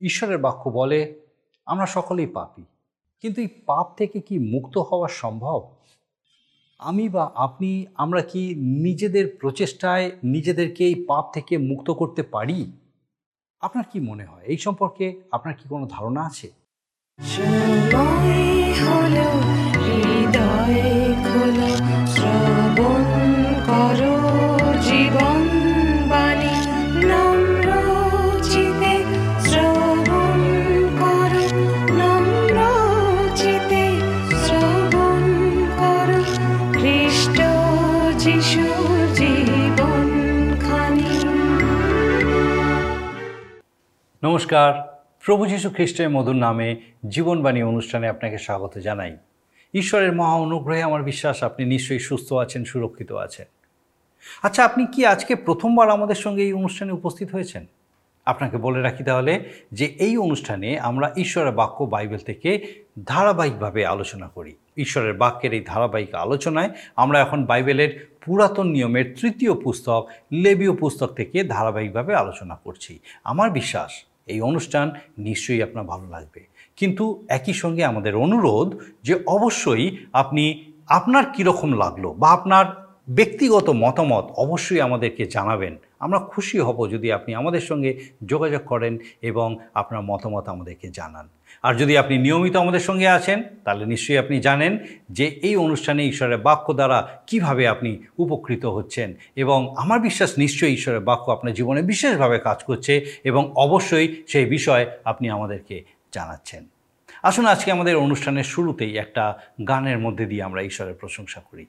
ঈশ্বরের বাক্য বলে, আমরা সকলেই পাপি। কিন্তু এই পাপ থেকে কি মুক্ত হওয়া সম্ভব? আমি বা আপনি, আমরা কি নিজেদের প্রচেষ্টায় নিজেদেরকে এই পাপ থেকে মুক্ত করতে পারি? আপনার কি মনে হয়? এই সম্পর্কে আপনার কি কোনো ধারণা আছে? হৃদয় খোলো নমস্কার। প্রভু যীশু খ্রিস্টের মধুর নামে জীবনবাণী অনুষ্ঠানে আপনাকে স্বাগত জানাই। ঈশ্বরের মহা অনুগ্রহে আমার বিশ্বাস আপনি নিশ্চয়ই সুস্থ আছেন, সুরক্ষিত আছেন। আচ্ছা আপনি কি আজকে প্রথমবার আমাদের সঙ্গে এই অনুষ্ঠানে উপস্থিত হয়েছেন? আপনাকে বলে রাখি তাহলে যে এই অনুষ্ঠানে আমরা ঈশ্বরের বাক্য বাইবেল থেকে ধারাবাহিকভাবে আলোচনা করি। ঈশ্বরের বাক্যের এই ধারাবাহিক আলোচনায় আমরা এখন বাইবেলের পুরাতন নিয়মের তৃতীয় পুস্তক, লেবীয় পুস্তক থেকে ধারাবাহিকভাবে আলোচনা করছি। আমার বিশ্বাস এই অনুষ্ঠান নিশ্চয়ই আপনার ভালো লাগবে। কিন্তু একই সঙ্গে আমাদের অনুরোধ যে অবশ্যই আপনি আপনার কীরকম লাগল বা আপনার ব্যক্তিগত মতামত অবশ্যই আমাদেরকে জানাবেন। আমরা খুশি হব যদি আপনি আমাদের সঙ্গে যোগাযোগ করেন এবং আপনার মতামত আমাদেরকে জানান। আর যদি আপনি নিয়মিত আমাদের সঙ্গে আছেন, তাহলে নিশ্চয়ই আপনি জানেন যে এই অনুষ্ঠানে ঈশ্বরের বাক্য দ্বারা কীভাবে আপনি উপকৃত হচ্ছেন। এবং আমার বিশ্বাস নিশ্চয়ই ঈশ্বরের বাক্য আপনার জীবনে বিশেষভাবে কাজ করছে এবং অবশ্যই সেই বিষয় আপনি আমাদেরকে জানাচ্ছেন। আসুন আজকে আমাদের অনুষ্ঠানের শুরুতেই একটা গানের মধ্যে দিয়ে আমরা ঈশ্বরের প্রশংসা করি।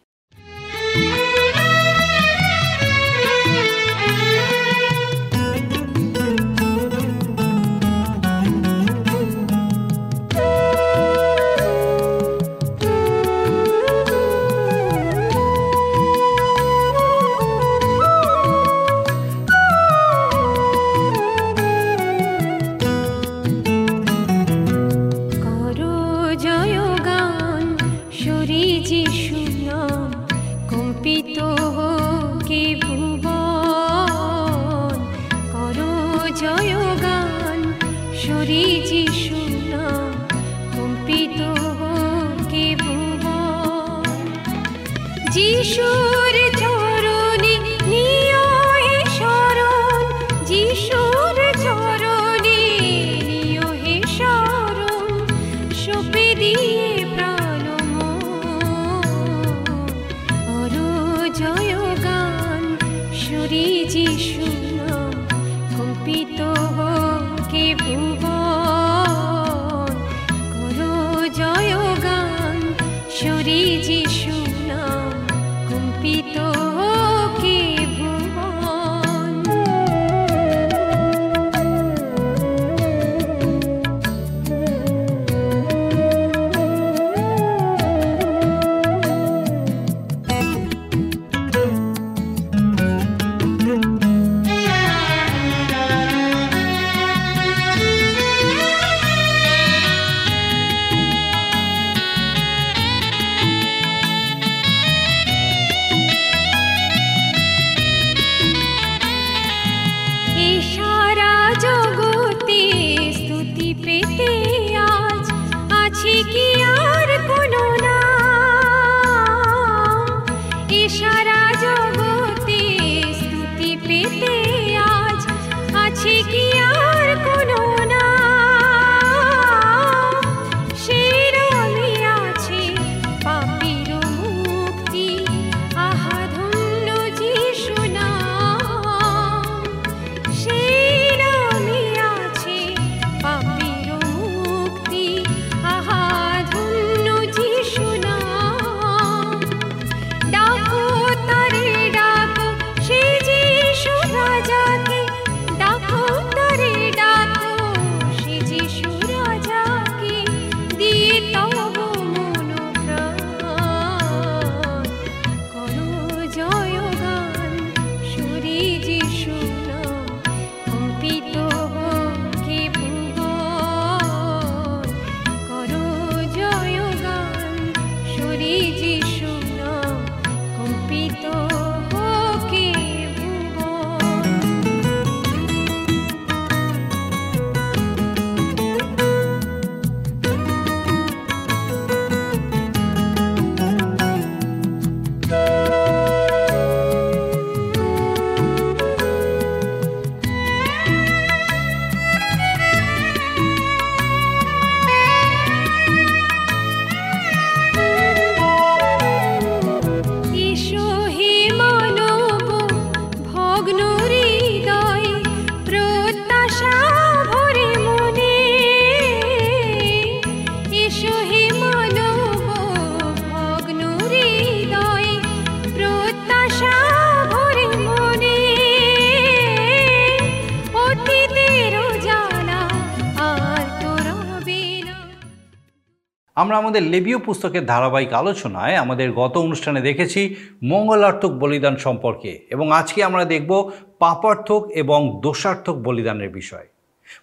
আমরা আমাদের লেবীয় পুস্তকের ধারাবাহিক আলোচনায় আমাদের গত অনুষ্ঠানে দেখেছি মঙ্গলার্থক বলিদান সম্পর্কে এবং আজকে আমরা দেখব পাপার্থক এবং দোষার্থক বলিদানের বিষয়।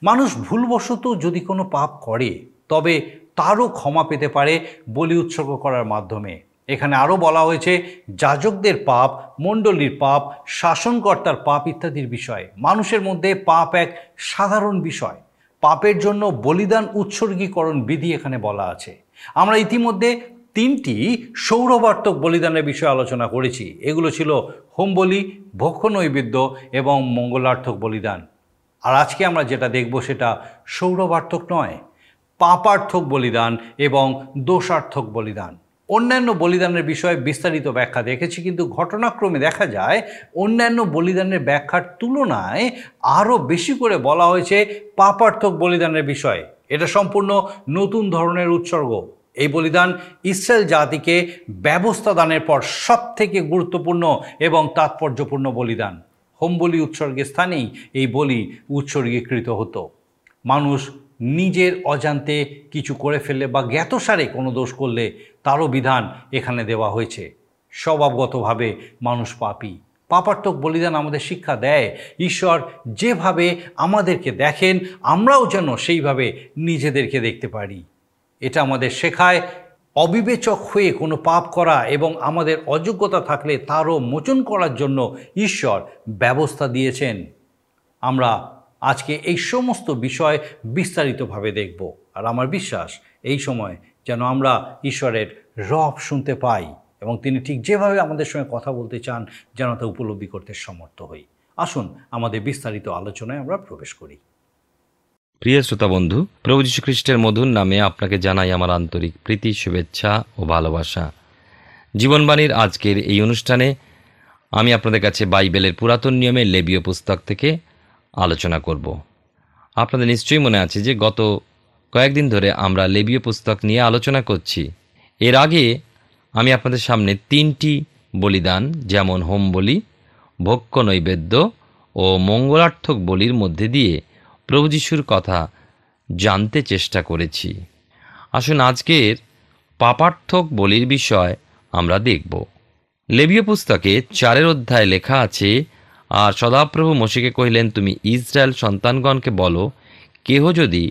মানুষ ভুলবশত যদি কোনো পাপ করে, তবে তারও ক্ষমা পেতে পারে বলি উৎসর্গ করার মাধ্যমে। এখানে আরও বলা হয়েছে, যাজকদের পাপ, মণ্ডলীর পাপ, শাসনকর্তার পাপ ইত্যাদির বিষয়ে। মানুষের মধ্যে পাপ এক সাধারণ বিষয়। পাপের জন্য বলিদান উৎসর্গীকরণ বিধি এখানে বলা আছে। আমরা ইতিমধ্যে তিনটি সৌরবার্তক বলিদানের বিষয়ে আলোচনা করেছি। এগুলো ছিল হোম বলি ভক্ষ নৈবেদ্য এবং মঙ্গলার্থক বলিদান। আর আজকে আমরা যেটা দেখব সেটা সৌরবার্থক নয়, পাপার্থক বলিদান এবং দোষার্থক বলিদান। অন্যান্য বলিদানের বিষয়ে বিস্তারিত ব্যাখ্যা দেখেছি, কিন্তু ঘটনাক্রমে দেখা যায় অন্যান্য বলিদানের ব্যাখ্যার তুলনায় আরও বেশি করে বলা হয়েছে পাপার্থক বলিদানের বিষয়ে। এটা সম্পূর্ণ নতুন ধরনের উৎসর্গ। এই বলিদান ইসরায়েল জাতিকে ব্যবস্থা দানের পর সব থেকে গুরুত্বপূর্ণ এবং তাৎপর্যপূর্ণ বলিদান। হোম বলি উৎসর্গের স্থানেই এই বলি উৎসর্গীকৃত হতো। মানুষ নিজের অজান্তে কিছু করে ফেললে বা জ্ঞাতসারে কোনো দোষ করলে তারও বিধান এখানে দেওয়া হয়েছে। স্বভাবগতভাবে মানুষ পাপী। পাপার্থক বলিদান আমাদের শিক্ষা দেয়। ঈশ্বর যেভাবে আমাদেরকে দেখেন, আমরাও যেন সেইভাবে নিজেদেরকে দেখতে পারি। এটা আমাদের শেখায়। অবিবেচক হয়ে কোনো পাপ করা এবং আমাদের অযোগ্যতা থাকলে তারও মোচন করার জন্য ঈশ্বর ব্যবস্থা দিয়েছেন। আমরা আজকে এই সমস্ত বিষয় বিস্তারিতভাবে দেখব। আর আমার বিশ্বাস, এই সময় যেন আমরা ঈশ্বরের রব শুনতে পাই। এবং তিনি ঠিক যেভাবে আমাদের সঙ্গে কথা বলতে চান, যেন তা উপলব্ধি করতে সমর্থ হই। আসুন, আমাদের বিস্তারিত আলোচনায় আমরা প্রবেশ করি। প্রিয় শ্রোতা বন্ধু, প্রভু যীশু খ্রিস্টের মধুর নামে আপনাকে জানাই আমার আন্তরিক প্রীতি, শুভেচ্ছা ও ভালোবাসা। জীবনবাণীর আজকের এই অনুষ্ঠানে আমি আপনাদের কাছে বাইবেলের পুরাতন নিয়মে লেবীয় পুস্তক থেকে আলোচনা করব। আপনাদের নিশ্চয়ই মনে আছে যে গত কয়েকদিন ধরে আমরা লেবীয় পুস্তক নিয়ে আলোচনা করছি। এর আগে আমি আপনাদের সামনে তিনটি বলিদান, যেমন হোম বলি, ভক্ষ নৈবেদ্য ও মঙ্গলার্থক বলির মধ্যে দিয়ে প্রভু যিশুর কথা জানতে চেষ্টা করেছি। আসুন আজকের পাপার্থক বলির বিষয় আমরা দেখব। লেবীয় পুস্তকে চারের অধ্যায় লেখা আছে, আর সদাপ্রভু মসিকে কহিলেন, তুমি ইসরায়েল সন্তানগণকে বলো, কেহ যদি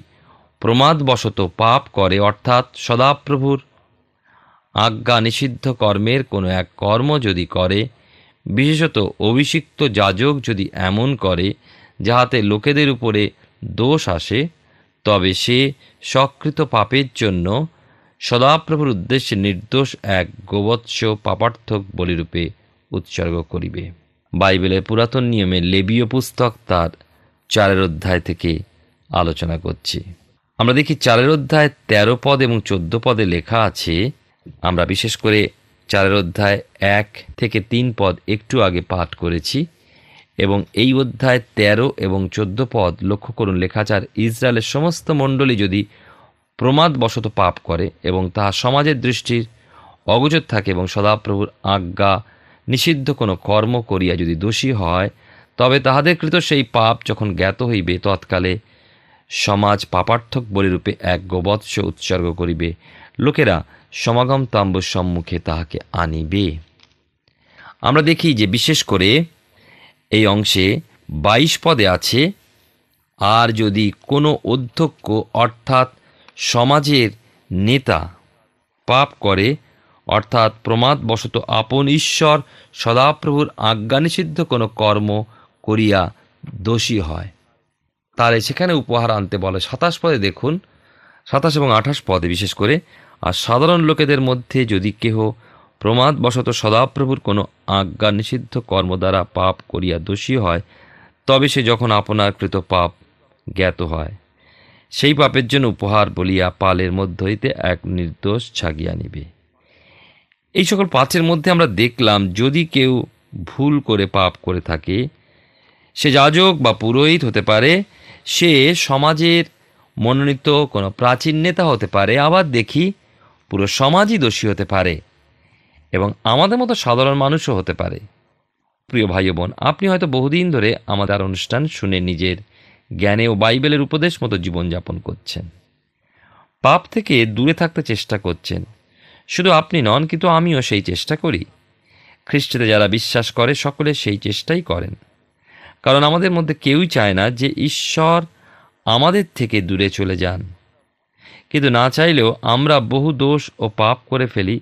প্রমাদবশত পাপ করে, অর্থাৎ সদাপ্রভুর আজ্ঞা নিষিদ্ধ কর্মের কোনো এক কর্ম যদি করে, বিশেষত অভিষিক্ত যাজক যদি এমন করে, যাহাতে লোকেদের উপরে দোষ আসে, তবে সে সকৃত পাপের জন্য সদাপ্রভুর উদ্দেশ্যে নির্দোষ এক গোবৎস পাপার্থক বলিরূপে উৎসর্গ করিবে। বাইবেলের পুরাতন নিয়মে লেবীয় পুস্তক তার চারের অধ্যায় থেকে আলোচনা করছি। আমরা দেখি চারের অধ্যায় তেরো পদ এবং চোদ্দ পদে লেখা আছে আমরা বিশেষ করে চারের অধ্যায় এক থেকে তিন পদ একটু আগে পাঠ করেছি এবং এই অধ্যায় তেরো এবং চোদ্দ পদ লক্ষ্য করুন, লেখাচার ইসরায়েলের সমস্ত মণ্ডলী যদি প্রমাদবশত পাপ করে এবং তাহা সমাজের দৃষ্টির অগোচর থাকে এবং সদাপ্রভুর আজ্ঞা নিষিদ্ধ কোনো কর্ম করিয়া যদি দোষী হয়, তবে তাহাদের কৃত সেই পাপ যখন জ্ঞাত হইবে, তৎকালে সমাজ পাপার্থক বলিরূপে এক গোবৎস উৎসর্গ করিবে। লোকেরা সমাগম তাম্বুর সম্মুখে তাহাকে আনিবে। আমরা দেখি যে বিশেষ করে এই অংশে বাইশ পদে আছে, আর যদি কোনো অধ্যক্ষ অর্থাৎ সমাজের নেতা পাপ করে, অর্থাৎ প্রমাদবশত আপন ঈশ্বর সদাপ্রভুর আজ্ঞানিষিদ্ধ কোনো কর্ম করিয়া দোষী হয়। তাহলে সেখানে উপহার আনতে বলে সাতাশ পদে দেখুন, সাতাশ এবং আঠাশ পদে বিশেষ করে আর সাধারণ লোকেদের মধ্যে যদি কেহ প্রমাদবশত সদাপ্রভুর কোনো আজ্ঞা নিষিদ্ধ কর্ম দ্বারা পাপ করিয়া দোষী হয়, তবে সে যখন আপনার কৃত পাপ জ্ঞাত হয়, সেই পাপের জন্য উপহার বলিয়া পালের মধ্য হইতে এক নির্দোষ ছাগিয়া নিবে। এই সকল পাঁচের মধ্যে আমরা দেখলাম, যদি কেউ ভুল করে পাপ করে থাকে, সে যাজক বা পুরোহিত হতে পারে, সে সমাজের মনোনীত কোনো প্রাচীন নেতা হতে পারে, আবার দেখি পুরো সমাজই দোষী হতে পারে এবং আমাদের মতো সাধারণ মানুষও হতে পারে। প্রিয় ভাই বোন, আপনি হয়তো বহুদিন ধরে আমাদের অনুষ্ঠান শুনে নিজের জ্ঞানে ও বাইবেলের উপদেশ মতো জীবনযাপন করছেন। পাপ থেকে দূরে থাকতে চেষ্টা করছেন। শুধু আপনি নন, কিন্তু আমিও সেই চেষ্টা করি। খ্রিস্টতে যারা বিশ্বাস করে, সকলে সেই চেষ্টাই করেন। কারণ আমাদের মধ্যে কেউই চায় না যে ঈশ্বর আমাদের থেকে দূরে চলে যান। কিন্তু না চাইলেও আমরা বহু দোষ ও পাপ করে ফেলি,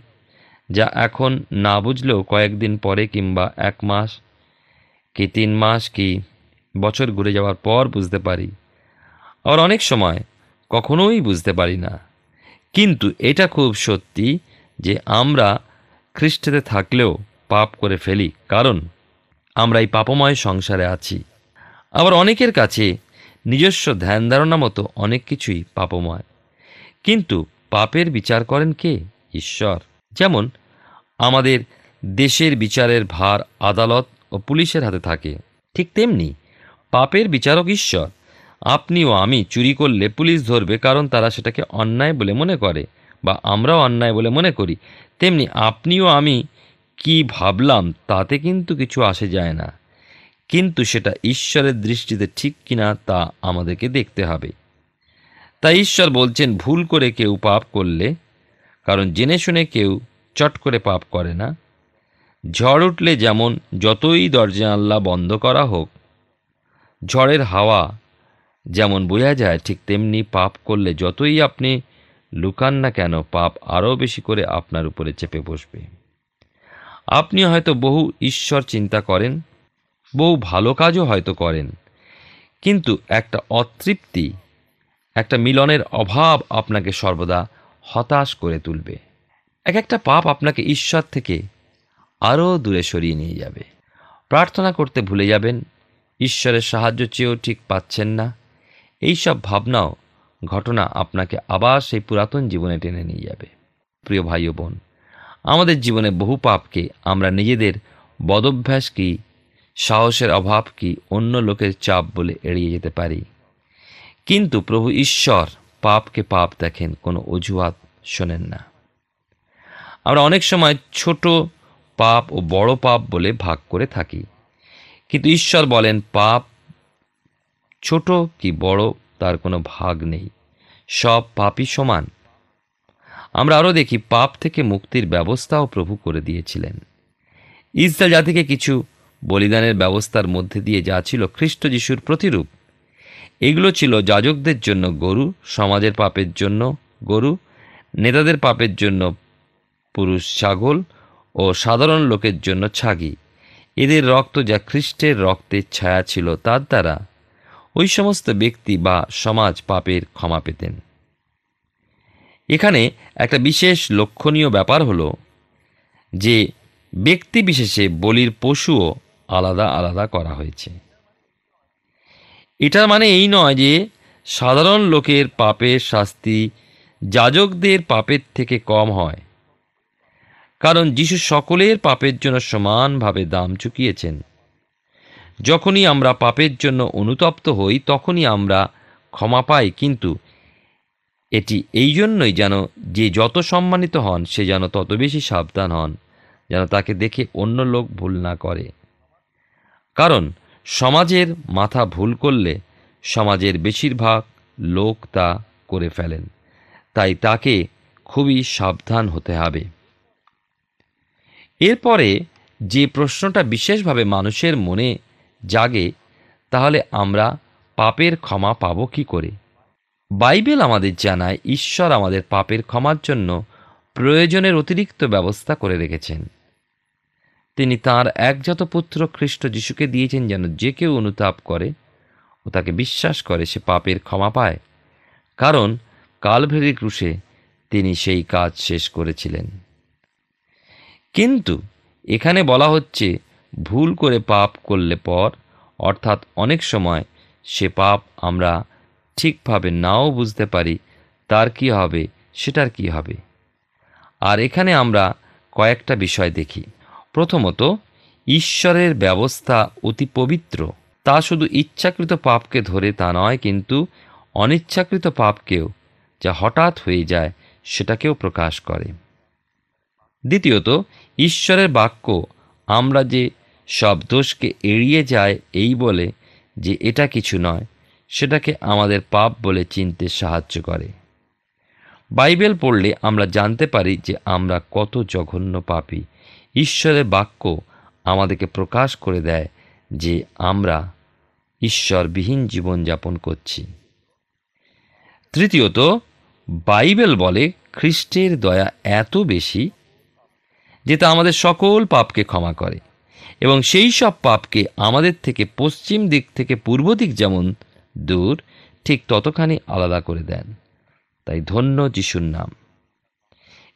যা এখন না বুঝলেও কয়েকদিন পরে কিংবা এক মাস কি তিন মাস কি বছর ঘুরে যাওয়ার পর বুঝতে পারি। আবার অনেক সময় কখনোই বুঝতে পারি না। কিন্তু এটা খুব সত্যি যে আমরা খ্রিস্টতে থাকলেও পাপ করে ফেলি, কারণ আমরা এই পাপময় সংসারে আছি। আবার অনেকের কাছে নিজস্ব ধ্যান ধারণা মতো অনেক কিছুই পাপময়। কিন্তু পাপের বিচার করেন কে? ঈশ্বর। যেমন, আমাদের দেশের বিচারের ভার আদালত ও পুলিশের হাতে থাকে। ঠিক তেমনি, পাপের বিচারক ঈশ্বর। আপনি ও আমি চুরি করলে পুলিশ ধরবে কারণ তারা সেটাকে অন্যায় বলে মনে করে বা আমরাও অন্যায় বলে মনে করি। তেমনি আপনিও আমি কি ভাবলাম তাতে কিন্তু কিছু আসে যায় না। কিন্তু সেটা ঈশ্বরের দৃষ্টিতে ঠিক কিনা তা আমাদেরকে দেখতে হবে। তাই ঈশ্বর বলছেন, ভুল করে কেউ পাপ করলে, কারণ জেনে শুনে কেউ চট করে পাপ করে না। ঝড় উঠলে যেমন যতই দরজা আল্লাহ বন্ধ করা হোক, ঝড়ের হাওয়া যেমন বোঝা যায়, ঠিক তেমনি পাপ করলে যতই আপনি লুকান না কেন, পাপ আরও বেশি করে আপনার উপরে চেপে বসবে। আপনি হয়তো বহু ঈশ্বর চিন্তা করেন, বহু ভালো কাজও হয়তো করেন, কিন্তু একটা অতৃপ্তি একটা মিলনের অভাব আপনাকে সর্বদা হতাশ করে তুলবে। এক একটা পাপ আপনাকে ঈশ্বর থেকে আরও দূরে সরিয়ে নিয়ে যাবে। প্রার্থনা করতে ভুলে যাবেন, ঈশ্বরের সাহায্য চেয়েও ঠিক পাচ্ছেন না। এই সব ভাবনাও ঘটনা আপনাকে আবার সেই পুরাতন জীবনে টেনে নিয়ে যাবে। প্রিয় ভাই বোন, আমাদের জীবনে বহু পাপকে আমরা নিজেদের বদভ্যাস কি, সাহসের অভাব কি অন্য লোকের চাপ বলে এড়িয়ে যেতে পারি? কিন্তু প্রভু ঈশ্বর পাপকে পাপ দেখেন, কোনো অজুহাত শোনেন না। আমরা অনেক সময় ছোট পাপ ও বড় পাপ বলে ভাগ করে থাকি। কিন্তু ঈশ্বর বলেন, পাপ ছোট কি বড় তার কোনো ভাগ নেই, সব পাপই সমান। আমরা আরও দেখি, পাপ থেকে মুক্তির ব্যবস্থাও প্রভু করে দিয়েছিলেন। ইসরায়েল জাতিকে কিছু বলিদানের ব্যবস্থার মধ্যে দিয়ে যা ছিল খ্রিস্ট যিশুর প্রতিরূপ। এগুলো ছিল যাজকদের জন্য গরু, সমাজের পাপের জন্য গরু, নেতাদের পাপের জন্য পুরুষ ছাগল ও সাধারণ লোকের জন্য ছাগি। এদের রক্ত যা খ্রিস্টের রক্তের ছায়া ছিল তার দ্বারা ওই সমস্ত ব্যক্তি বা সমাজ পাপের ক্ষমা পেতেন। এখানে একটা বিশেষ লক্ষণীয় ব্যাপার হলো যে ব্যক্তি বিশেষে বলির পশুও আলাদা আলাদা করা হয়েছে। এটার মানে এই নয় যে সাধারণ লোকের পাপের শাস্তি যাজকদের পাপের থেকে কম হয়। কারণ যিশু সকলের পাপের জন্য সমানভাবে দাম চুকিয়েছেন। যখনই আমরা পাপের জন্য অনুতপ্ত হই, তখনই আমরা ক্ষমা পাই, কিন্তু এটি এই জন্যই যেন যে যত সম্মানিত হন, সে যেন তত বেশি সাবধান হন, যেন তাকে দেখে অন্য লোক ভুল না করে। কারণ সমাজের মাথা ভুল করলে সমাজের বেশিরভাগ লোক তা করে ফেলেন। তাই তাকে খুবই সাবধান হতে হবে। এরপরে যে প্রশ্নটা বিশেষভাবে মানুষের মনে জাগে, তাহলে আমরা পাপের ক্ষমা পাব কি করে? বাইবেল আমাদের জানায়, ঈশ্বর আমাদের পাপের ক্ষমার জন্য প্রয়োজনের অতিরিক্ত ব্যবস্থা করে রেখেছেন। তিনি তার একজাত পুত্র খ্রিস্ট যিশুকে দিয়েছেন যেন যে কেউ অনুতাপ করে ও তাকে বিশ্বাস করে সে পাপের ক্ষমা পায়। কারণ কালভেরি ক্রুশে তিনি সেই কাজ শেষ করেছিলেন। কিন্তু এখানে বলা হচ্ছে, ভুল করে পাপ করলে পর, অর্থাৎ অনেক সময় সে পাপ আমরা ঠিকভাবে নাও বুঝতে পারি, তার কি হবে, সেটার কি হবে? আর এখানে আমরা কয়েকটা বিষয় দেখি। প্রথমত, ঈশ্বরের ব্যবস্থা অতি পবিত্র। তা শুধু ইচ্ছাকৃত পাপকে ধরে তা নয়, কিন্তু অনিচ্ছাকৃত পাপকেও, যা হঠাৎ হয়ে যায়, সেটাকেও প্রকাশ করে। দ্বিতীয়ত, ঈশ্বরের বাক্য, আমরা যে সব দোষকে এড়িয়ে যায় এই বলে যে এটা কিছু নয়, সেটাকে আমাদের পাপ বলে চিনতে সাহায্য করে। বাইবেল পড়লে আমরা জানতে পারি যে আমরা কত জঘন্য পাপী। ঈশ্বরের বাক্য আমাদেরকে প্রকাশ করে দেয় যে আমরা ঈশ্বরবিহীন জীবনযাপন করছি। তৃতীয়ত, বাইবেল বলে খ্রিস্টের দয়া এত বেশি যে তা আমাদের সকল পাপকে ক্ষমা করে এবং সেই সব পাপকে আমাদের থেকে পশ্চিম দিক থেকে পূর্ব দিক যেমন দূর, ঠিক ততখানি আলাদা করে দেন। তাই ধন্য যিশুর নাম।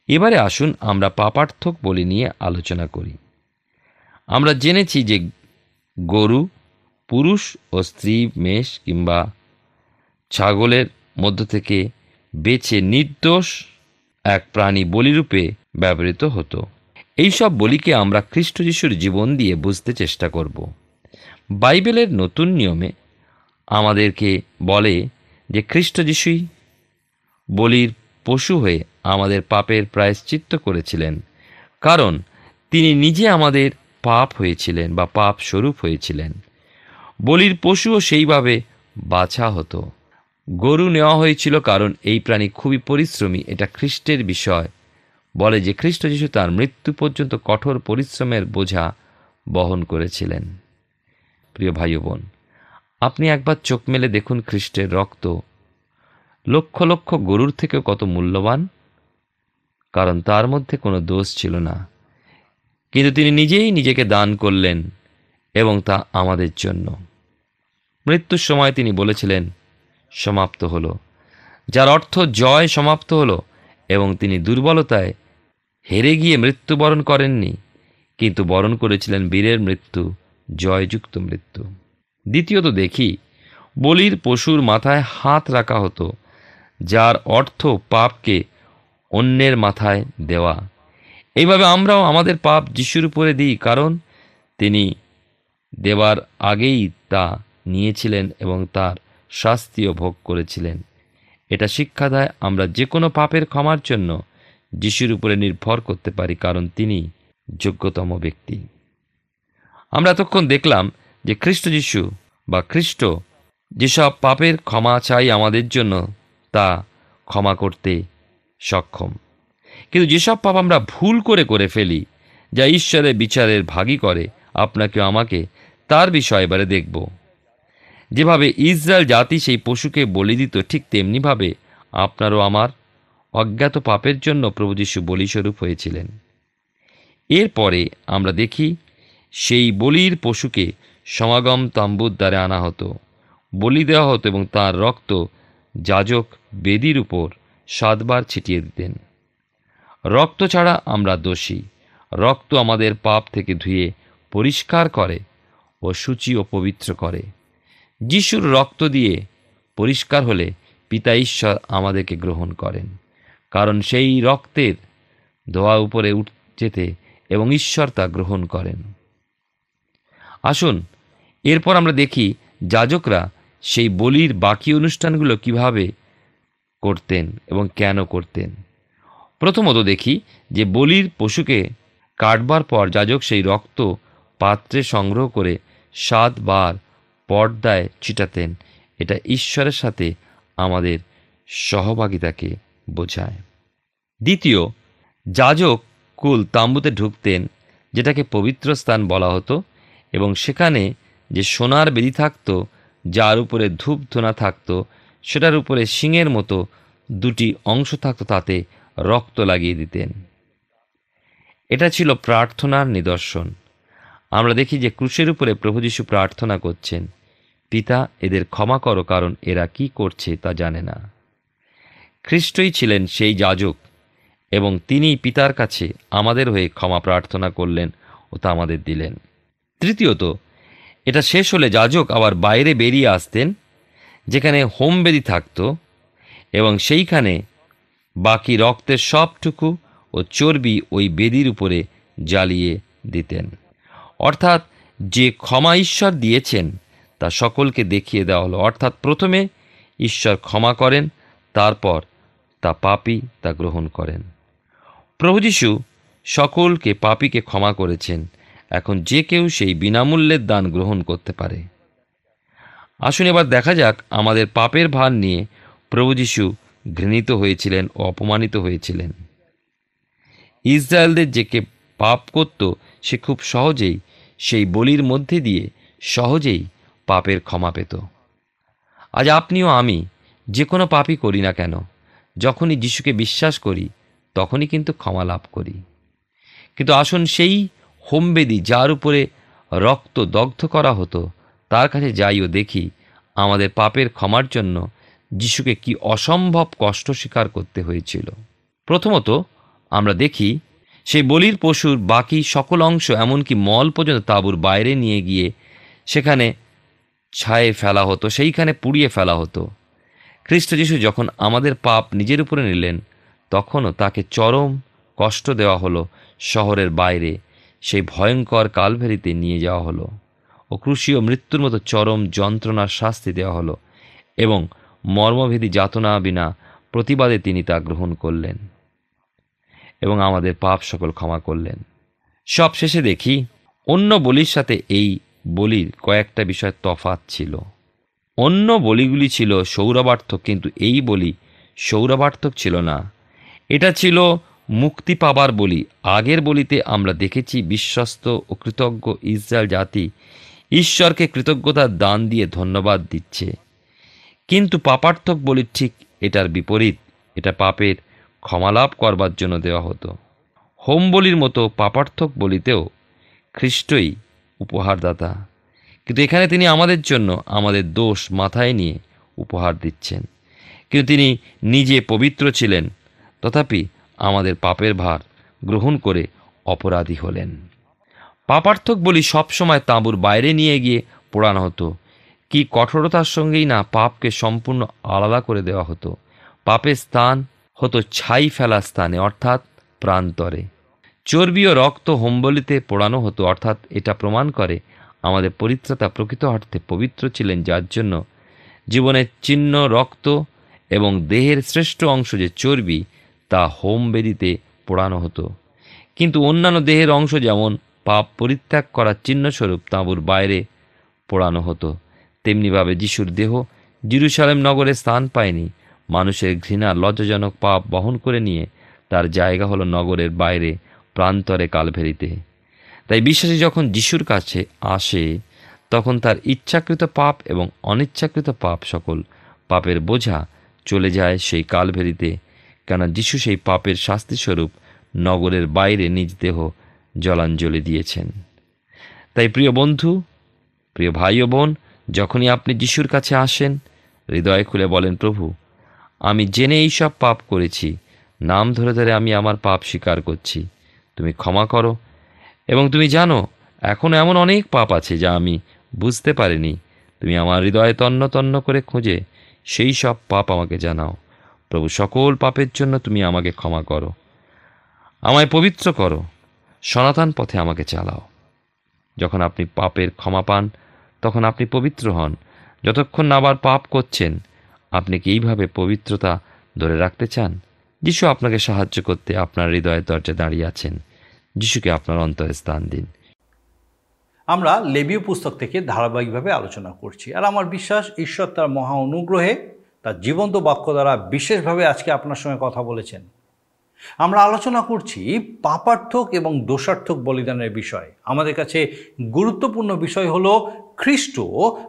এবারে আসুন আমরা পাপার্থক বলি নিয়ে আলোচনা করি। আমরা জেনেছি যে গরু, পুরুষ ও স্ত্রী, মেষ কিংবা ছাগলের মধ্য থেকে বেছে নির্দোষ এক প্রাণী বলিরূপে ব্যবহৃত হতো। এইসব বলিকে আমরা খ্রিস্ট যিশুর জীবন দিয়ে বুঝতে চেষ্টা করব। বাইবেলের নতুন নিয়মে আমাদেরকে বলে যে খ্রিস্ট যিশুই বলির পশু হয়ে আমাদের পাপের প্রায়শ্চিত্ত করেছিলেন। কারণ তিনি নিজে আমাদের পাপ হয়েছিলেন বা পাপ স্বরূপ হয়েছিলেন। বলির পশুও সেইভাবে বাছা হতো। গরু নেওয়া হয়েছিল কারণ এই প্রাণী খুবই পরিশ্রমী, এটা খ্রিস্টের বিষয়। বলে যে খ্রিস্ট যিশু তার মৃত্যু পর্যন্ত কঠোর পরিশ্রমের বোঝা বহন করেছিলেন। প্রিয় ভাই বোন, আপনি একবার চোখ মেলে দেখুন খ্রিস্টের রক্ত লক্ষ লক্ষ গরুর থেকেও কত মূল্যবান? কারণ তার মধ্যে কোনো দোষ ছিল না। কিন্তু তিনি নিজেই নিজেকে দান করলেন এবং তা আমাদের জন্য। মৃত্যুর সময় তিনি বলেছিলেন, সমাপ্ত হলো। যার অর্থ জয় সমাপ্ত হলো এবং তিনি দুর্বলতায় হেরে গিয়ে মৃত্যুবরণ করেননি, কিন্তু বরণ করেছিলেন বীরের মৃত্যু, জয়যুক্ত মৃত্যু। দ্বিতীয়ত দেখি, বলির পশুর মাথায় হাত রাখা হতো যার অর্থ পাপকে অন্যের মাথায় দেওয়া। এইভাবে আমরাও আমাদের পাপ যিশুর উপরে দিই, কারণ তিনি দেওয়ার আগেই তা নিয়েছিলেন এবং তার শাস্তিও ভোগ করেছিলেন। এটা শিক্ষা দেয় আমরা যে কোনো পাপের ক্ষমার জন্য যিশুর উপরে নির্ভর করতে পারি, কারণ তিনি যোগ্যতম ব্যক্তি। আমরা এতক্ষণ দেখলাম যে খ্রিস্ট যিশু বা খ্রিস্ট যেসব পাপের ক্ষমা চাই আমাদের জন্য তা ক্ষমা করতে সক্ষম। কিন্তু যেসব পাপ আমরা ভুল করে করে ফেলি, যা ঈশ্বরের বিচারের ভাগী করে, আপনাকে আমাকে, তার বিষয় এবারে দেখব। যেভাবে ইসরায়েল জাতি সেই পশুকে বলি দিত, ঠিক তেমনিভাবে আপনারও আমার অজ্ঞাত পাপের জন্য প্রভু যীশু বলিস্বরূপ হয়েছিলেন। এরপরে আমরা দেখি, সেই বলির পশুকে সমাগম তাম্বুর দ্বারে আনা হতো। বলি দেওয়া হতো এবং তার রক্ত যাজক বেদির উপর সাতবার ছিটিয়ে দিতেন। রক্ত ছাড়া আমরা দোষী। রক্ত আমাদের পাপ থেকে ধুয়ে পরিষ্কার করে ও সূচি ও পবিত্র করে। যিশুর রক্ত দিয়ে পরিষ্কার হলে পিতা ঈশ্বর আমাদেরকে গ্রহণ করেন। কারণ সেই রক্তের ধোয়া উপরে উঠ যেতে এবং ঈশ্বর তা গ্রহণ করেন। আসুন, এরপর আমরা দেখি যাজকরা সেই বলির বাকি অনুষ্ঠানগুলো কীভাবে করতেন এবং কেন করতেন? প্রথমত দেখি যে বলির পশুকে কাটবার পর যাজক সেই রক্ত পাত্রে সংগ্রহ করে সাতবার পর্দায় ছিটাতেন। এটা ঈশ্বরের সাথে আমাদের সহভাগিতাকে বোঝায়। দ্বিতীয়, যাজক কুল তাম্বুতে ঢুকতেন, যেটাকে পবিত্র স্থান বলা হতো, এবং সেখানে যে সোনার বেদি থাকতো যার উপরে ধূপ ধোনা থাকতো, সেটার উপরে শিঙের মতো দুটি অংশ থাকতো, তাতে রক্ত লাগিয়ে দিতেন। এটা ছিল প্রার্থনার নিদর্শন। আমরা দেখি যে ক্রুশের উপরে প্রভু যীশু প্রার্থনা করছেন। পিতা, এদের ক্ষমা করো, কারণ এরা কি করছে তা জানে না। খ্রিস্টই ছিলেন সেই যাজক, এবং তিনি পিতার কাছে আমাদের হয়ে ক্ষমা প্রার্থনা করলেন ও তা আমাদের দিলেন। তৃতীয়ত এটা শেষ হলে যাজক আবার বাইরে বেরিয়ে আসতেন, যেখানে হোমবেদি থাকত, এবং সেইখানে বাকি রক্তের সবটুকু ও চর্বি ওই বেদির উপরে জ্বালিয়ে দিতেন। অর্থাৎ যে ক্ষমা ঈশ্বর দিয়েছেন, তা সকলকে দেখিয়ে দেওয়া হলো। অর্থাৎ প্রথমে ঈশ্বর ক্ষমা করেন, তারপর তা পাপি তা গ্রহণ করেন। প্রভু যীশু সকলকে পাপীকে ক্ষমা করেছেন। এখন যে কেউ সেই বিনামূল্যের দান গ্রহণ করতে পারে। আসুন এবার দেখা যাক আমাদের পাপের ভার নিয়ে প্রভু যীশু ঘৃণিত হয়েছিলেন ও অপমানিত হয়েছিলেন। ইসরায়েলদের যে কে পাপ করত, সে খুব সহজেই সেই বলির মধ্যে দিয়ে সহজেই পাপের ক্ষমা পেত। আজ আপনিও আমি যে কোনো পাপই করি না কেন, যখনই যিশুকে বিশ্বাস করি, তখনই কিন্তু ক্ষমা লাভ করি। কিন্তু আসুন সেই হোমবেদি যার উপরে রক্ত দগ্ধ করা হতো, তার কাছে যাই ও দেখি আমাদের পাপের ক্ষমার জন্য যিশুকে কি অসম্ভব কষ্ট স্বীকার করতে হয়েছিল। প্রথমত আমরা দেখি সেই বলির পশুর বাকি সকল অংশ এমনকি মল পর্যন্ত তাঁবুর বাইরে নিয়ে গিয়ে সেখানে ছায়ে ফেলা হতো, সেইখানে পুড়িয়ে ফেলা হতো। খ্রিস্ট যিশু যখন আমাদের পাপ নিজের উপরে নিলেন, তখনও তাকে চরম কষ্ট দেওয়া হলো শহরের বাইরে। সেই ভয়ঙ্কর কালভেরিতে নিয়ে যাওয়া হলো ও ক্রুশীয় মৃত্যুর মতো চরম যন্ত্রণার শাস্তি দেওয়া হলো এবং মর্মভেদী যাতনা বিনা প্রতিবাদে তিনি তা গ্রহণ করলেন এবং আমাদের পাপ সকল ক্ষমা করলেন। সব শেষে দেখি অন্য বলির সাথে এই বলির কয়েকটা বিষয় তফাৎ ছিল। অন্য বলিগুলি ছিল সৌরবার্থক কিন্তু এই বলি সৌরবার্থক ছিল না। এটা ছিল মুক্তি পাবার বলি, আগের বলিতে আমরা দেখেছি বিশ্বস্ত ও কৃতজ্ঞ ইসরায়েল জাতি ঈশ্বরকে কৃতজ্ঞতার দান দিয়ে ধন্যবাদ দিচ্ছে। কিন্তু পাপার্থক বলি ঠিক এটার বিপরীত, এটা পাপের ক্ষমালাভ করবার জন্য দেওয়া হতো। হোম বলির মতো পাপার্থক বলিতেও খ্রিস্টই উপহারদাতা। কিন্তু এখানে তিনি আমাদের জন্য আমাদের দোষ মাথায় নিয়ে উপহার দিচ্ছেন। কিন্তু তিনি নিজে পবিত্র ছিলেন, তথাপি আমাদের পাপের ভার গ্রহণ করে অপরাধী হলেন। পাপার্থক বলি সবসময় তাঁবুর বাইরে নিয়ে গিয়ে পোড়ানো হতো। কি কঠোরতার সঙ্গেই না পাপকে সম্পূর্ণ আলাদা করে দেওয়া হতো। পাপের স্থান হতো ছাই ফেলা স্থানে, অর্থাৎ প্রান্তরে। চর্বি ও রক্ত হোমবলিতে পোড়ানো হতো, অর্থাৎ এটা প্রমাণ করে আমাদের পরিত্রাতা প্রকৃত অর্থে পবিত্র ছিলেন, যার জন্য জীবনের চিহ্ন, রক্ত এবং দেহের শ্রেষ্ঠ অংশ যে চর্বি তা হোম বেদিতে পোড়ানো হতো। কিন্তু অন্যান্য দেহের অংশ যেমন পাপ পরিত্যাগ করার চিহ্নস্বরূপ তাঁবুর বাইরে পোড়ানো হতো, তেমনিভাবে যিশুর দেহ জিরুসালেম নগরে স্থান পায়নি। মানুষের ঘৃণা লজ্জাজনক পাপ বহন করে নিয়ে তার জায়গা হলো নগরের বাইরে প্রান্তরে কালভেরিতে। তাই বিশ্বাসী যখন যিশুর কাছে আসে, তখন তার ইচ্ছাকৃত পাপ এবং অনিচ্ছাকৃত পাপ সকল পাপের বোঝা চলে যায় সেই কালভেরিতে। কেন যিশু সেই পাপের শাস্তিস্বরূপ নগরের বাইরে নিজ দেহ জলাঞ্জলি দিয়েছেন। তাই প্রিয় বন্ধু, প্রিয় ভাই ও বোন, যখনই আপনি যিশুর কাছে আসেন, হৃদয় খুলে বলেন, প্রভু, আমি জেনে এই সব পাপ করেছি। নাম ধরে ধরে আমি আমার পাপ স্বীকার করছি। তুমি ক্ষমা করো। এবং তুমি জানো, এখন এমন অনেক পাপ আছে যা আমি বুঝতে পারিনি। তুমি আমার হৃদয়ে তন্ন তন্ন করে খুঁজে সেই সব পাপ আমাকে জানাও। প্রভু, সকল পাপের জন্য তুমি আমাকে ক্ষমা করো। আমায় পবিত্র করো। সনাতন পথে আমাকে চালাও। যখন আপনি পাপের ক্ষমা পান, তখন আপনি পবিত্র হন। যতক্ষণ আবার পাপ করছেন, আপনি কি এইভাবে পবিত্রতা ধরে রাখতে চান? যিশু আপনাকে সাহায্য করতে আপনার হৃদয়ের দরজা দাঁড়িয়ে আছেন। যিশুকে আপনার অন্তরে স্থান দিন। আমরা লেবীয় পুস্তক থেকে ধারাবাহিকভাবে আলোচনা করছি। আর আমার বিশ্বাস, ঈশ্বর তার মহা অনুগ্রহে তার জীবন্ত বাক্য দ্বারা বিশেষভাবে আজকে আপনার সঙ্গে কথা বলেছেন। আমরা আলোচনা করছি পাপার্থক এবং দোষার্থক বলিদানের বিষয়। আমাদের কাছে গুরুত্বপূর্ণ বিষয় হলো, খ্রিস্ট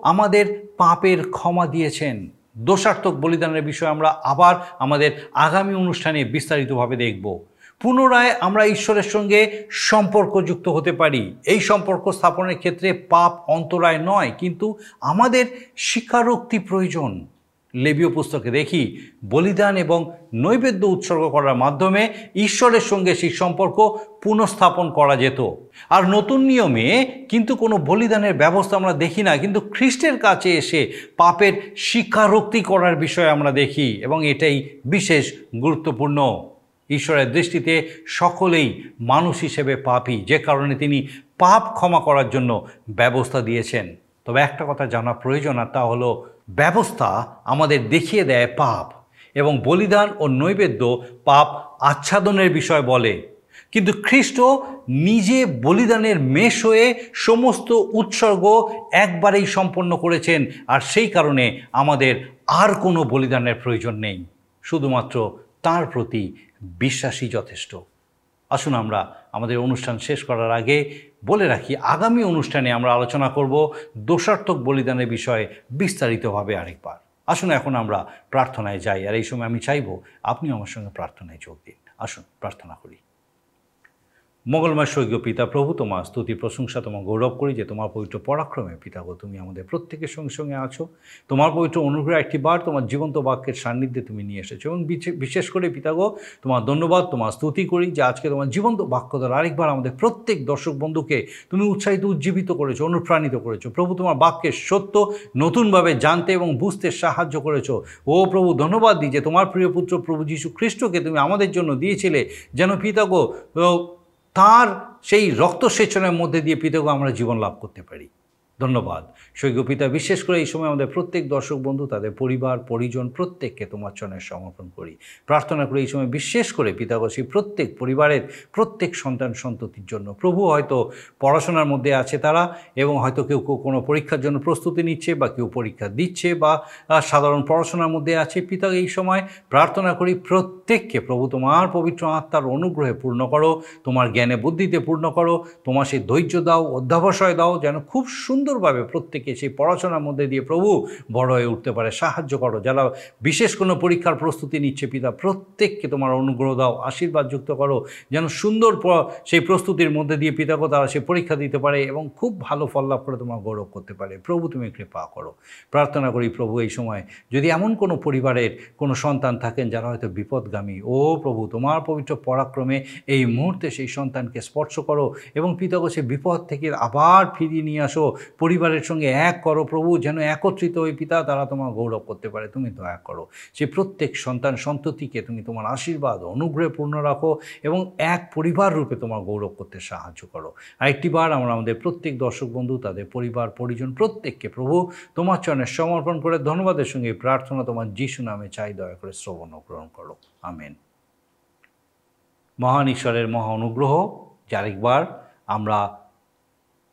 আমাদের পাপের ক্ষমা দিয়েছেন। দোষার্থক বলিদানের বিষয় আমরা আবার আমাদের আগামী অনুষ্ঠানে বিস্তারিতভাবে দেখব। পুনরায় আমরা ঈশ্বরের সঙ্গে সম্পর্কযুক্ত হতে পারি। এই সম্পর্ক স্থাপনের ক্ষেত্রে পাপ অন্তরায় নয়, কিন্তু আমাদের স্বীকারোক্তি প্রয়োজন। লেবীয় পুস্তকে দেখি বলিদান এবং নৈবেদ্য উৎসর্গ করার মাধ্যমে ঈশ্বরের সঙ্গে সেই সম্পর্ক পুনঃস্থাপন করা যেত। আর নতুন নিয়মে কিন্তু কোনো বলিদানের ব্যবস্থা আমরা দেখি না, কিন্তু খ্রিস্টের কাছে এসে পাপের স্বীকারোক্তি করার বিষয় আমরা দেখি এবং এটাই বিশেষ গুরুত্বপূর্ণ। ঈশ্বরের দৃষ্টিতে সকলেই মানুষ হিসেবে পাপী, যে কারণে তিনি পাপ ক্ষমা করার জন্য ব্যবস্থা দিয়েছেন। তবে একটা কথা জানা প্রয়োজন, আর তা হলো ব্যবস্থা আমাদের দেখিয়ে দেয় পাপ এবং বলিদান ও নৈবেদ্য পাপ আচ্ছাদনের বিষয় বলে। কিন্তু খ্রিস্ট নিজে বলিদানের মেষ হয়ে সমস্ত উৎসর্গ একবারেই সম্পন্ন করেছেন আর সেই কারণে আমাদের আর কোনো বলিদানের প্রয়োজন নেই। শুধুমাত্র তার প্রতি বিশ্বাসই যথেষ্ট। আসুন আমরা আমাদের অনুষ্ঠান শেষ করার আগে বলে রাখি, আগামী অনুষ্ঠানে আমরা আলোচনা করব দোষার্থক বলিদানের বিষয়ে বিস্তারিতভাবে আরেকবার। আসুন এখন আমরা প্রার্থনায় যাই, আর এই সময় আমি চাইব আপনি আমার সঙ্গে প্রার্থনায় যোগ দিন। আসুন, প্রার্থনা করি। মঙ্গলময় স্বর্গীয় পিতা প্রভু তোমার স্তুতি প্রশংসা তোমার গৌরব করি যে তোমার পবিত্র পরাক্রমে পিতা গো তুমি আমাদের প্রত্যেকের সঙ্গে সঙ্গে আছো। তোমার পবিত্র অনুগ্রহ একটি বার তোমার জীবন্ত বাক্যের সান্নিধ্যে তুমি নিয়ে এসেছ এবং বিশেষ করে পিতা গো তোমার ধন্যবাদ তোমার স্তুতি করি যে আজকে তোমার জীবন্ত বাক্য দ্বারা আরেকবার আমাদের প্রত্যেক দর্শক বন্ধুকে তুমি উৎসাহিত উজ্জীবিত করেছ অনুপ্রাণিত করেছ। প্রভু তোমার বাক্যের সত্য নতুনভাবে জানতে এবং বুঝতে সাহায্য করেছ। ও প্রভু ধন্যবাদ দিই যে তোমার প্রিয় পুত্র প্রভু যীশু খ্রিস্টকে তুমি আমাদের জন্য দিয়েছিলে। যেন পিতা গো ও, তার সেই রক্তসেচনের মধ্যে দিয়ে পৃথক আমরা জীবন লাভ করতে পারি। ধন্যবাদ। সৈক্য পিতা, বিশেষ করে এই সময় আমাদের প্রত্যেক দর্শক বন্ধু, তাদের পরিবার, পরিজন, প্রত্যেককে তোমার চরণে সমর্পণ করি। প্রার্থনা করি এই সময় বিশেষ করে পিতাগসী প্রত্যেক পরিবারের, প্রত্যেক সন্তান সন্ততির জন্য। প্রভু হয়তো পড়াশোনার মধ্যে আছে তারা এবং হয়তো কেউ কেউ কোনো পরীক্ষার জন্য প্রস্তুতি নিচ্ছে বা কেউ পরীক্ষা দিচ্ছে বা সাধারণ পড়াশোনার মধ্যে আছে। পিতা এই সময় প্রার্থনা করি প্রত্যেককে, প্রভু তোমার পবিত্র আত্মার অনুগ্রহে পূর্ণ করো, তোমার জ্ঞানে বুদ্ধিতে পূর্ণ করো, তোমার সেই ধৈর্য দাও, অধ্যাবসায় দাও, যেন খুব সুন্দরভাবে প্রত্যেকে সেই পড়াশোনার মধ্যে দিয়ে প্রভু বড় হয়ে উঠতে পারে। সাহায্য করো। যারা বিশেষ কোনো পরীক্ষার প্রস্তুতি নিচ্ছে, পিতা, প্রত্যেককে তোমার অনুগ্রহ দাও, আশীর্বাদ যুক্ত করো। যেন সুন্দর সেই প্রস্তুতির মধ্যে দিয়ে পিতাকে তারা সেই পরীক্ষা দিতে পারে এবং খুব ভালো ফল লাভ করে তোমার গৌরব করতে পারে। প্রভু, তুমি কৃপা করো। প্রার্থনা করি প্রভু এই সময় যদি এমন কোনো পরিবারের কোনো সন্তান থাকেন যারা হয়তো বিপদগামী, ও প্রভু, তোমার পবিত্র পরাক্রমে এই মুহূর্তে সেই সন্তানকে স্পর্শ করো এবং পিতাকে সে বিপদ থেকে আবার ফিরিয়ে নিয়ে আসো। পরিবারের সঙ্গে এক করো, প্রভু যেন একত্রিত হয়ে পিতা, তারা তোমার গৌরব করতে পারে, তুমি দয়া করো। সে প্রত্যেক সন্তান সন্ততিকে তুমি তোমার আশীর্বাদ, অনুগ্রহে পূর্ণ রাখো এবং এক পরিবার রূপে তোমার গৌরব করতে সাহায্য করো। আরেকটি বার আমরা আমাদের প্রত্যেক দর্শক বন্ধু, তাদের পরিবার, পরিজন প্রত্যেককে, প্রভু তোমার চরণে সমর্পণ করে ধন্যবাদের সঙ্গে প্রার্থনা তোমার যিশু নামে চাই, দয়া করে শ্রবণ গ্রহণ করো। আমেন। মহান ঈশ্বরের মহা অনুগ্রহ, যার একবার আমরা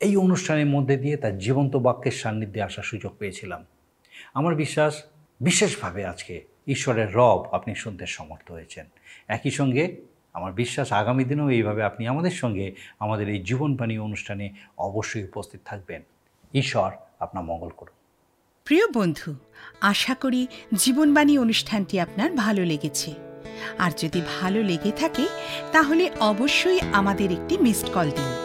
এই অনুষ্ঠানের মধ্যে দিয়ে তার জীবন্ত বাক্যের সান্নিধ্যে আসার সুযোগ পেয়েছিলাম। আমার বিশ্বাস, বিশেষভাবে আজকে ঈশ্বরের রব আপনি শুনতে সমর্থ হয়েছেন। একই সঙ্গে আমার বিশ্বাস, আগামী দিনেও এইভাবে আপনি আমাদের সঙ্গে আমাদের এই জীবনবাণী অনুষ্ঠানে অবশ্যই উপস্থিত থাকবেন। ঈশ্বর আপনার মঙ্গল করুন। প্রিয় বন্ধু, আশা করি জীবনবাণী অনুষ্ঠানটি আপনার ভালো লেগেছে। আর যদি ভালো লেগে থাকে, তাহলে অবশ্যই আমাদের একটি মিসড কল দিন।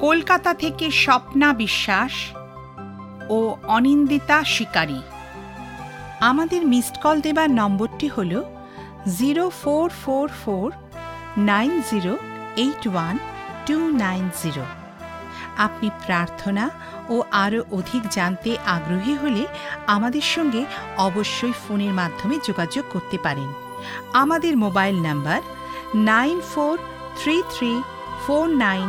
কলকাতা থেকে স্বপ্না বিশ্বাস ও অনিন্দিতা শিকারী। আমাদের মিসড কল দেবার নম্বরটি হল zero four four four nine zero eight one two nine zero. আপনি প্রার্থনা ও আরও অধিক জানতে আগ্রহী হলে আমাদের সঙ্গে অবশ্যই ফোনের মাধ্যমে যোগাযোগ করতে পারেন। আমাদের mobile number nine four three three four nine